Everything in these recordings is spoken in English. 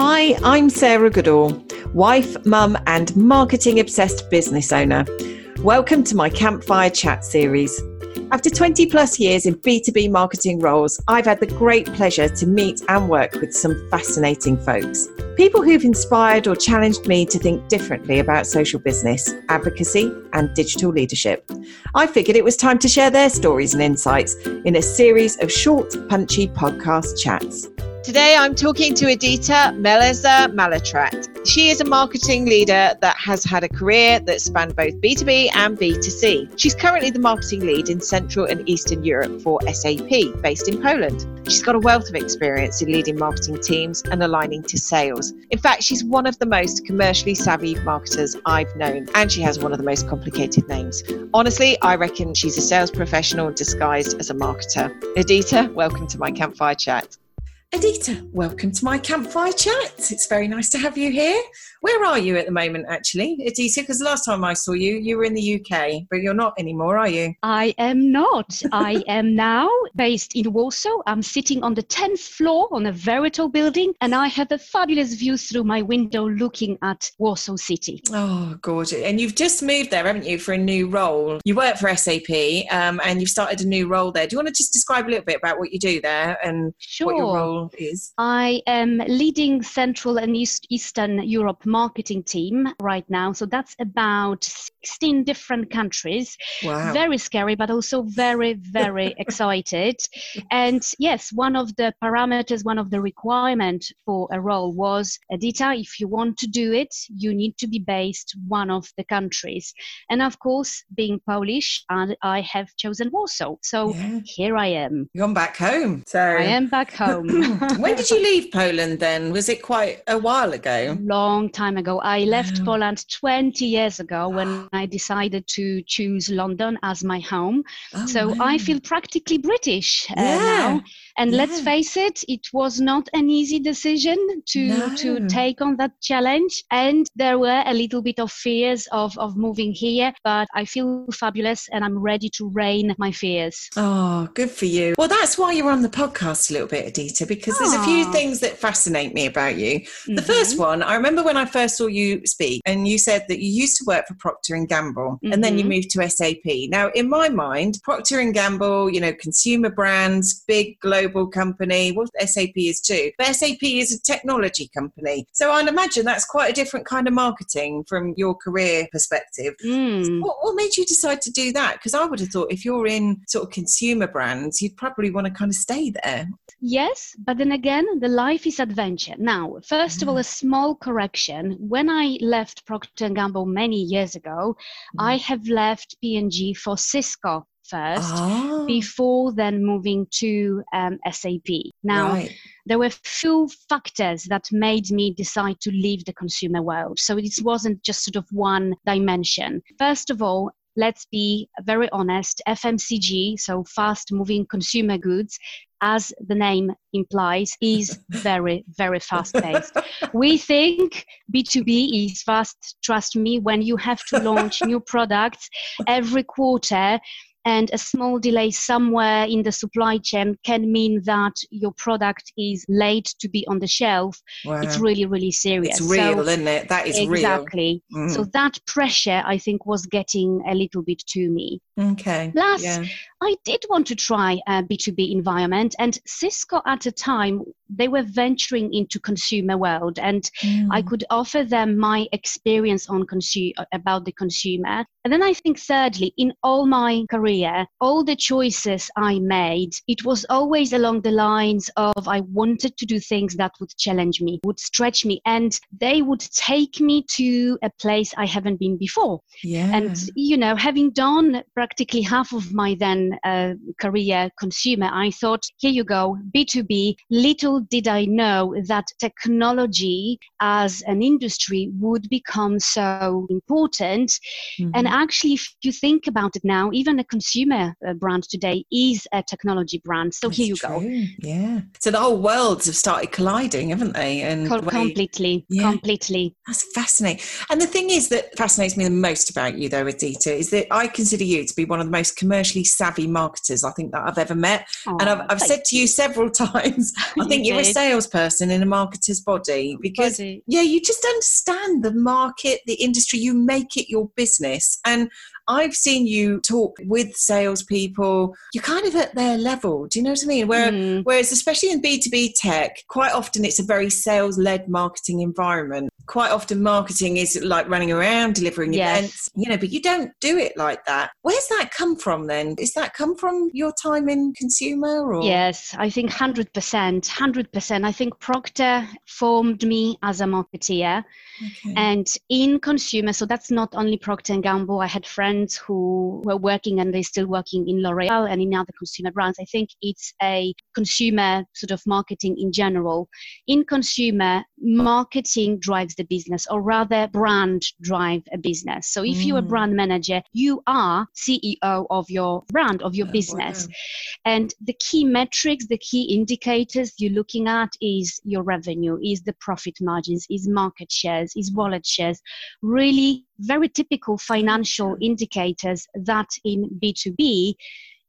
Hi, I'm Sarah Goodall, wife, mum, and marketing obsessed business owner. Welcome to my Campfire Chat series. After 20 plus years in B2B marketing roles, I've had the great pleasure to meet and work with some fascinating folks. People who've inspired or challenged me to think differently about social business, advocacy, and digital leadership. I figured it was time to share their stories and insights in a series of short, punchy podcast chats. Today, I'm talking to Edita Meleza Malatrat. She is a marketing leader that has had a career that spanned both B2B and B2C. She's currently the marketing lead in Central and Eastern Europe for SAP, based in Poland. She's got a wealth of experience in leading marketing teams and aligning to sales. In fact, she's one of the most commercially savvy marketers I've known, and she has one of the most complicated names. Honestly, I reckon she's a sales professional disguised as a marketer. Edita, welcome to my campfire chat. Edita, welcome to my campfire chat. It's very nice to have you here. Where are you at the moment, actually, Edita? Because last time I saw you, you were in the UK, but you're not anymore, are you? I am not. I am now based in Warsaw. I'm sitting on the 10th floor on a very tall building, and I have a fabulous view through my window looking at Warsaw City. Oh, gorgeous. And you've just moved there, haven't you, for a new role? You work for SAP um, and you've started a new role there. Do you want to just describe a little bit about what you do there and sure. what your role is? I am leading Central and East, Eastern Europe marketing team right now. So that's about 16 different countries. Wow. Very scary, but also very, very excited. And yes, one of the parameters, one of the requirement for a role was, Edita, if you want to do it, you need to be based one of the countries. And of course, being Polish, and I have chosen Warsaw. So yeah. here I am. You're back home. So I am back home. when did you leave Poland then? Was it quite a while ago? Long time ago. I left Poland 20 years ago when I decided to choose London as my home. Oh, so wow. I feel practically British uh, yeah. now. And yeah. let's face it, it was not an easy decision to no. to take on that challenge. And there were a little bit of fears of, of moving here, but I feel fabulous and I'm ready to rein my fears. Oh, good for you. Well, that's why you're on the podcast a little bit, Edita, because there's a few things that fascinate me about you. Mm-hmm. The first one, I remember when I first saw you speak, and you said that you used to work for Procter and Gamble, mm-hmm. and then you mm-hmm. moved to SAP. Now, in my mind, Procter and Gamble, you know, consumer brands, big global global company. Well, SAP is too, but SAP is a technology company. So I'd imagine that's quite a different kind of marketing from your career perspective. Mm. What, what made you decide to do that? Because I would have thought if you're in sort of consumer brands, you'd probably want to kind of stay there. Yes, but then again, the life is adventure. Now, first of all, a small correction. When I left Procter & Gamble many years ago, mm. I have left P&G for Cisco first oh. before then moving to um, SAP. Now, right. there were few factors that made me decide to leave the consumer world. So it wasn't just sort of one dimension. First of all, let's be very honest, FMCG, so fast moving consumer goods, as the name implies, is very, very fast paced. we think B2B is fast, trust me, when you have to launch new products every quarter and a small delay somewhere in the supply chain can mean that your product is late to be on the shelf. Wow. It's really, really serious. It's real, so, isn't it? That is exactly. real. Mm. So that pressure, I think, was getting a little bit to me. Okay. Plus, yeah. I did want to try a B2B environment, and Cisco at the time they were venturing into consumer world, and mm. I could offer them my experience on consumer about the consumer. And then I think thirdly, in all my career, all the choices I made, it was always along the lines of I wanted to do things that would challenge me, would stretch me, and they would take me to a place I haven't been before. Yeah. And you know, having done practically half of my then a career consumer, I thought, here you go, B2B. Little did I know that technology as an industry would become so important. Mm-hmm. And actually, if you think about it now, even a consumer uh, brand today is a technology brand. So That's here you true. go. Yeah. So the whole worlds have started colliding, haven't they? And Co- completely, yeah. completely. That's fascinating. And the thing is that fascinates me the most about you, though, Edita, is that I consider you to be one of the most commercially savvy marketers I think that I've ever met. Oh, and I've, I've said to you several times, I think you are a salesperson in a marketer's body because, body. yeah, you just understand the market, the industry, you make it your business. And I've seen you talk with salespeople. You're kind of at their level. Do you know what I mean? Where, mm. Whereas, especially in B2B tech, quite often it's a very sales led marketing environment. Quite often, marketing is like running around, delivering yes. events, you know, but you don't do it like that. Where's that come from then? Is that come from your time in consumer? Or? Yes, I think 100%. 100%. I think Procter formed me as a marketeer. Okay. And in consumer, so that's not only Procter and Gamble. I had friends who were working and they're still working in L'Oreal and in other consumer brands. I think it's a consumer sort of marketing in general. In consumer, marketing drives the business, or rather, brand drive a business. So if mm. you're a brand manager, you are CEO of your brand, of your yeah, business. Wow. And the key metrics, the key indicators you're looking at is your revenue, is the profit margins, is market shares shares, is wallet shares, really very typical financial indicators that in B2B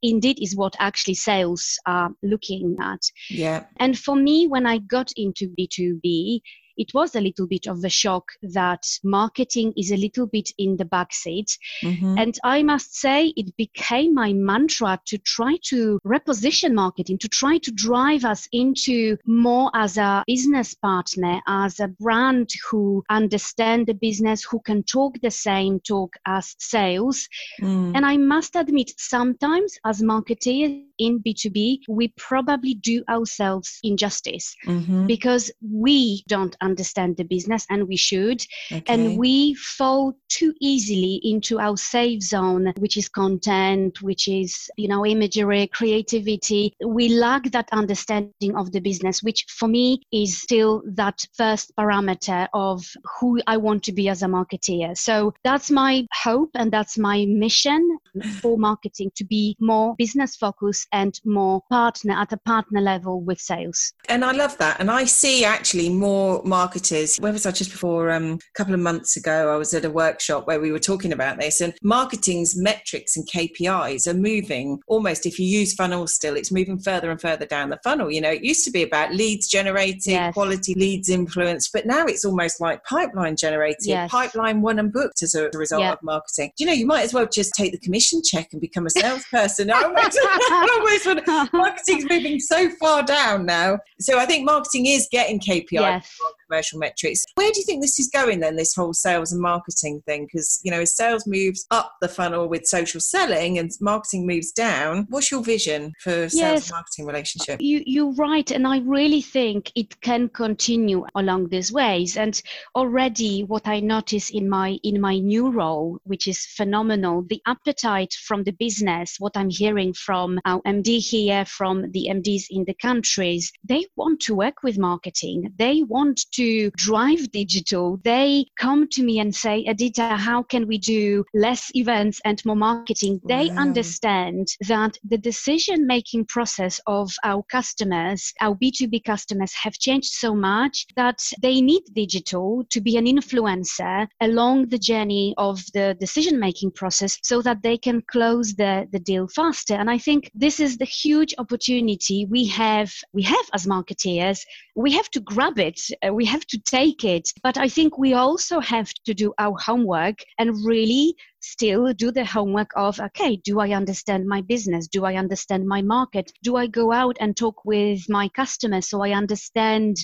indeed is what actually sales are looking at. Yeah. And for me, when I got into B2B, it was a little bit of a shock that marketing is a little bit in the backseat. Mm-hmm. And I must say, it became my mantra to try to reposition marketing, to try to drive us into more as a business partner, as a brand who understand the business, who can talk the same talk as sales. Mm. And I must admit, sometimes as marketers in B2B, we probably do ourselves injustice mm-hmm. because we don't understand the business and we should. Okay. And we fall too easily into our safe zone, which is content, which is, you know, imagery, creativity. We lack that understanding of the business, which for me is still that first parameter of who I want to be as a marketeer. So that's my hope and that's my mission for marketing to be more business focused and more partner at a partner level with sales. And I love that. And I see actually more marketers. Where was I just before um, a couple of months ago? I was at a workshop where we were talking about this, and marketing's metrics and KPIs are moving almost, if you use funnels still, it's moving further and further down the funnel. You know, it used to be about leads generated, yes. quality leads influenced, but now it's almost like pipeline generated, yes. pipeline won and booked as a result of marketing. You know, you might as well just take the commission check and become a salesperson. Almost, I marketing's moving so far down now. So I think marketing is getting KPI yes commercial metrics. Where do you think this is going then, this whole sales and marketing thing? Because, you know, as sales moves up the funnel with social selling and marketing moves down, what's your vision for sales yes, marketing relationship? You, you're right. And I really think it can continue along these ways. And already what I notice in my in my new role, which is phenomenal, the appetite from the business, what I'm hearing from our MD here, from the MDs in the countries, they want to work with marketing. They want to to drive digital, they come to me and say, Edita, how can we do less events and more marketing? They wow. understand that the decision making process of our customers, our B2B customers, have changed so much that they need digital to be an influencer along the journey of the decision making process so that they can close the, the deal faster. And I think this is the huge opportunity we have we have as marketeers. We have to grab it. Uh, we have to take it. But I think we also have to do our homework and really still do the homework of okay do i understand my business? Do i understand my market? Do i go out and talk with my customers so i understand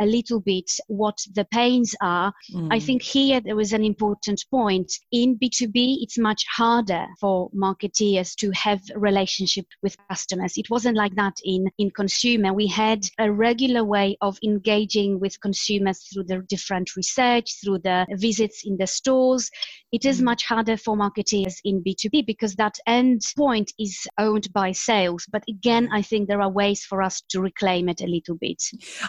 a little bit what the pains are? Mm. i think here there was an important point. In b2b it's much harder for marketeers to have relationship with customers. It wasn't like that in in consumer. We had a regular way of engaging with consumers through the different research through the visits in the stores. It is mm. much harder for marketers in B2B because that end point is owned by sales. But again, I think there are ways for us to reclaim it a little bit.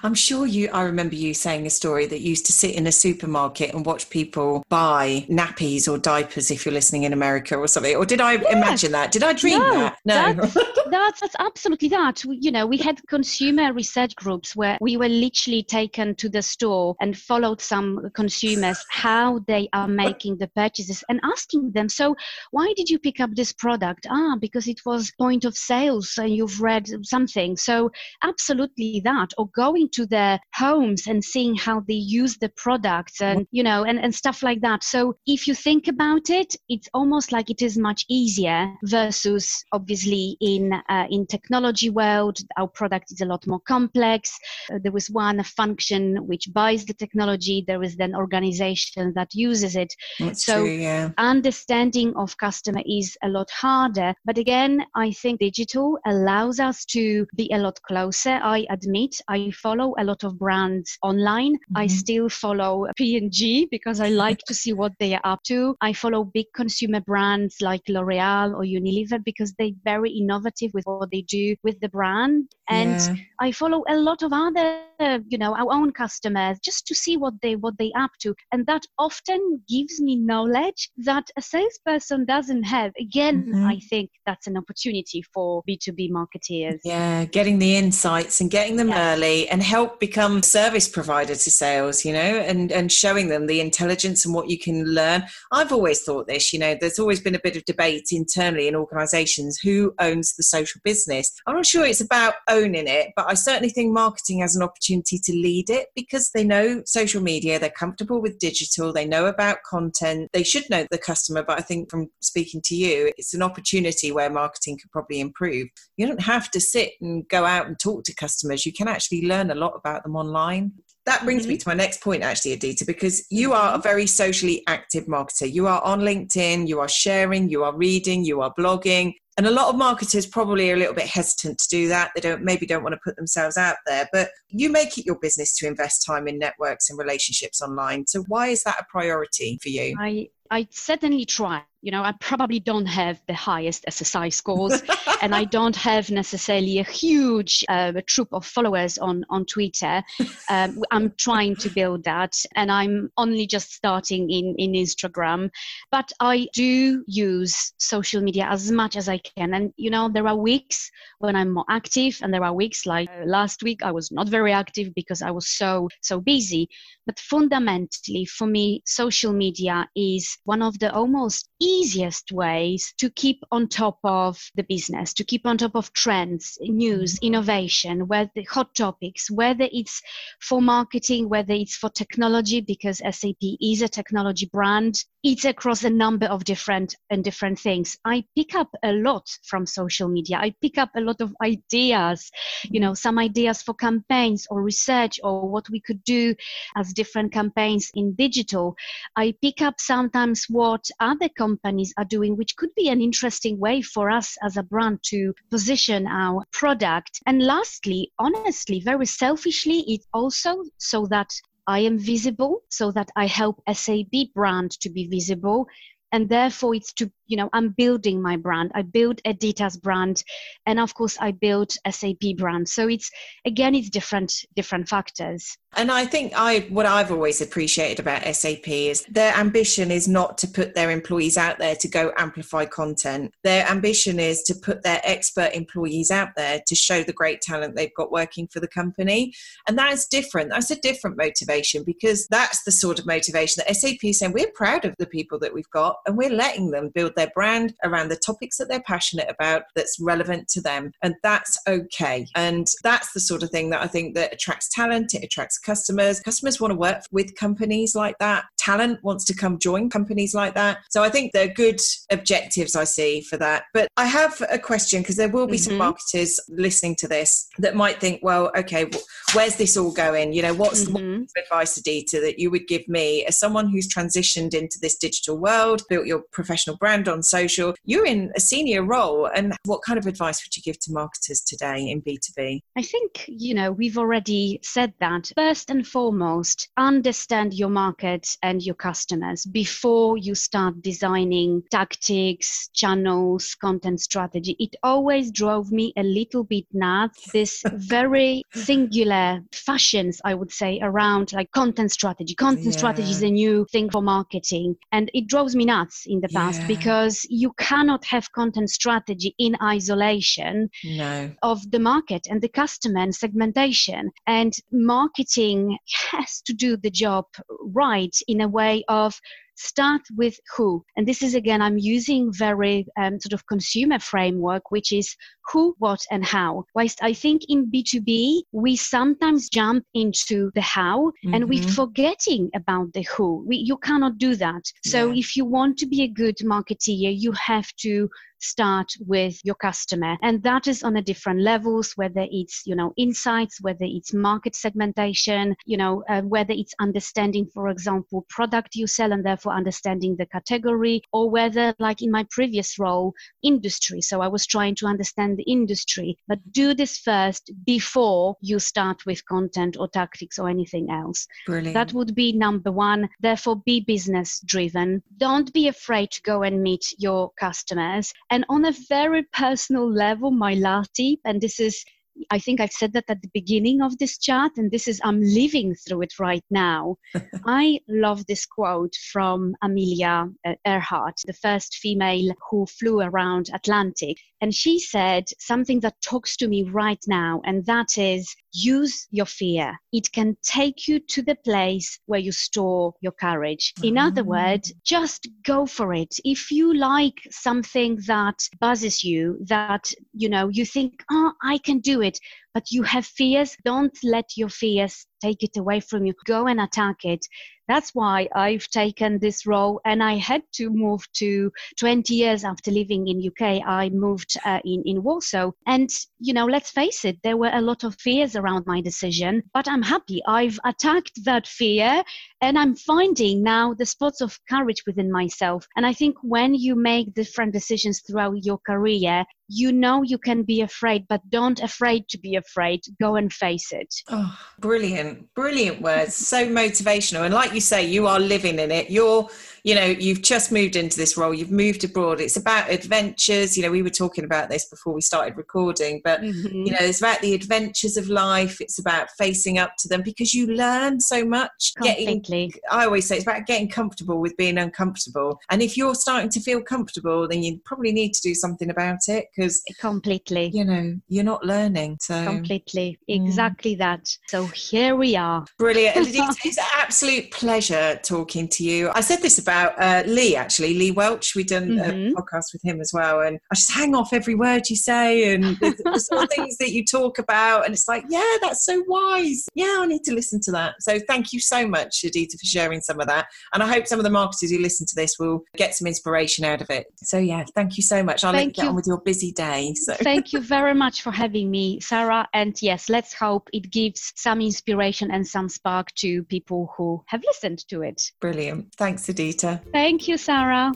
I'm sure you, I remember you saying a story that you used to sit in a supermarket and watch people buy nappies or diapers if you're listening in America or something. Or did I imagine that? Did I dream no, that? No. That's, that's, that's absolutely that. We, you know, we had consumer research groups where we were literally taken to the store and followed some consumers how they are making the purchases and asking asking them, so why did you pick up this product? Ah, because it was point of sales and you've read something. So absolutely that. Or going to their homes and seeing how they use the products and, you know, and, and stuff like that. So if you think about it, it's almost like it is much easier versus obviously in, uh, in technology world, our product is a lot more complex. Uh, there was one function which buys the technology. There is then organization that uses it. That's so true, yeah. Understanding of customer is a lot harder. But again, I think digital allows us to be a lot closer. I admit I follow a lot of brands online. Mm-hmm. I still follow P&G because I like to see what they are up to. I follow big consumer brands like L'Oreal or Unilever because they're very innovative with what they do with the brand. And yeah. I follow a lot of other, you know, our own customers just to see what they what they are up to. And that often gives me knowledge that a salesperson doesn't have. Again, mm-hmm. I think that's an opportunity for B2B marketeers. Yeah, getting the insights and getting them early and help become service provider to sales, you know, and, and showing them the intelligence and what you can learn. I've always thought this, you know, there's always been a bit of debate internally in organizations who owns the social business. I'm not sure it's about owning it, but I certainly think marketing has an opportunity to lead it because they know social media, they're comfortable with digital, they know about content, they should know the customer. But I think from speaking to you, it's an opportunity where marketing could probably improve. You don't have to sit and go out and talk to customers, you can actually learn a lot about them online that brings mm-hmm. me to my next point actually edita because you are a mm-hmm. very socially active marketer you are on linkedin you are sharing you are reading you are blogging and a lot of marketers probably are a little bit hesitant to do that. They don't maybe don't want to put themselves out there but you make it your business to invest time in networks and relationships online. So why is that a priority for you? I i certainly try. You know i probably don't have the highest ssi scores and i don't have necessarily a huge uh, troop of followers on on twitter. Um, i'm trying to build that and i'm only just starting in in instagram. But i do use social media as much as i can and you know there are weeks when i'm more active and there are weeks like uh, last week i was not very active because i was so so busy but fundamentally for me social media is one of the almost easiest ways to keep on top of the business, to keep on top of trends, news, mm-hmm. innovation, whether hot topics, whether it's for marketing, whether it's for technology, because SAP is a technology brand. It's across a number of different and different things. I pick up a lot from social media. I pick up a lot of ideas, you know, some ideas for campaigns or research or what we could do as different campaigns in digital. I pick up sometimes what other companies are doing, which could be an interesting way for us as a brand to position our product. And lastly, honestly, very selfishly, it's also so that I am visible, so that I help SAP brand to be visible and therefore it's to you know i'm building my brand i build edita's brand and of course i build sap brand so it's again it's different different factors and I think I what I've always appreciated about SAP is their ambition is not to put their employees out there to go amplify content. Their ambition is to put their expert employees out there to show the great talent they've got working for the company. And that is different. That's a different motivation because that's the sort of motivation that SAP is saying we're proud of the people that we've got and we're letting them build their brand around the topics that they're passionate about that's relevant to them. And that's okay. And that's the sort of thing that I think that attracts talent, it attracts customers. Customers want to work with companies like that. Talent wants to come join companies like that. So I think they're good objectives I see for that. But I have a question because there will be mm-hmm. some marketers listening to this that might think, well, okay, where's this all going? You know, what's mm-hmm. the advice, Edita, that you would give me as someone who's transitioned into this digital world, built your professional brand on social? You're in a senior role. And what kind of advice would you give to marketers today in B2B? I think, you know, we've already said that. First and foremost, understand your market and your customers before you start designing tactics, channels, content strategy. It always drove me a little bit nuts, this very singular fashions, I would say, around like content strategy. Content yeah. strategy is a new thing for marketing. And it drives me nuts in the past yeah. because you cannot have content strategy in isolation no. of the market and the customer and segmentation. And marketing has to do the job right in a way of start with who. And this is again, I'm using very um, sort of consumer framework, which is who, what, and how. Whilst I think in B2B, we sometimes jump into the how mm-hmm. and we're forgetting about the who. We, you cannot do that. So yeah. if you want to be a good marketeer, you have to start with your customer and that is on a different levels whether it's you know insights whether it's market segmentation you know uh, whether it's understanding for example product you sell and therefore understanding the category or whether like in my previous role industry. So i was trying to understand the industry but do this first before you start with content or tactics or anything else. Brilliant. that would be number one. Therefore be business driven don't be afraid to go and meet your customers. And on a very personal level, my last tip, and this is I think I've said that at the beginning of this chat, and this is, I'm living through it right now. I love this quote from Amelia uh, Earhart, the first female who flew around Atlantic. And she said something that talks to me right now, and that is use your fear. It can take you to the place where you store your courage. In mm-hmm. other words, just go for it. If you like something that buzzes you, that, you know, you think, oh, I can do it, but you have fears, don't let your fears take it away from you. Go and attack it. That's why I've taken this role and I had to move to 20 years after living in UK. I moved uh, in, in Warsaw. And, you know, let's face it, there were a lot of fears around my decision, but I'm happy. I've attacked that fear and I'm finding now the spots of courage within myself. And I think when you make different decisions throughout your career, you know you can be afraid, but don't afraid to be afraid. Go and face it. Oh, brilliant, brilliant words. so motivational. And like you say, you are living in it. You're you know you've just moved into this role you've moved abroad it's about adventures you know we were talking about this before we started recording but mm-hmm. you know it's about the adventures of life it's about facing up to them because you learn so much Completely. getting i always say it's about getting comfortable with being uncomfortable and if you're starting to feel comfortable then you probably need to do something about it because completely you know you're not learning so completely mm. exactly mm. that so here we are brilliant it's an absolute pleasure talking to you i said this about uh, Lee, actually, Lee Welch. We've done mm-hmm. a podcast with him as well. And I just hang off every word you say and sort things that you talk about. And it's like, yeah, that's so wise. Yeah, I need to listen to that. So thank you so much, Edita, for sharing some of that. And I hope some of the marketers who listen to this will get some inspiration out of it. So, yeah, thank you so much. I'll thank let you get on with your busy day. So. Thank you very much for having me, Sarah. And yes, let's hope it gives some inspiration and some spark to people who have listened to it. Brilliant. Thanks, Edita. Thank you, Sarah.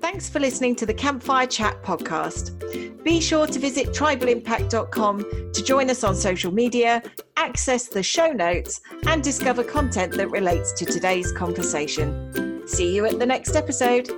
Thanks for listening to the Campfire Chat podcast. Be sure to visit tribalimpact.com to join us on social media, access the show notes, and discover content that relates to today's conversation. See you at the next episode.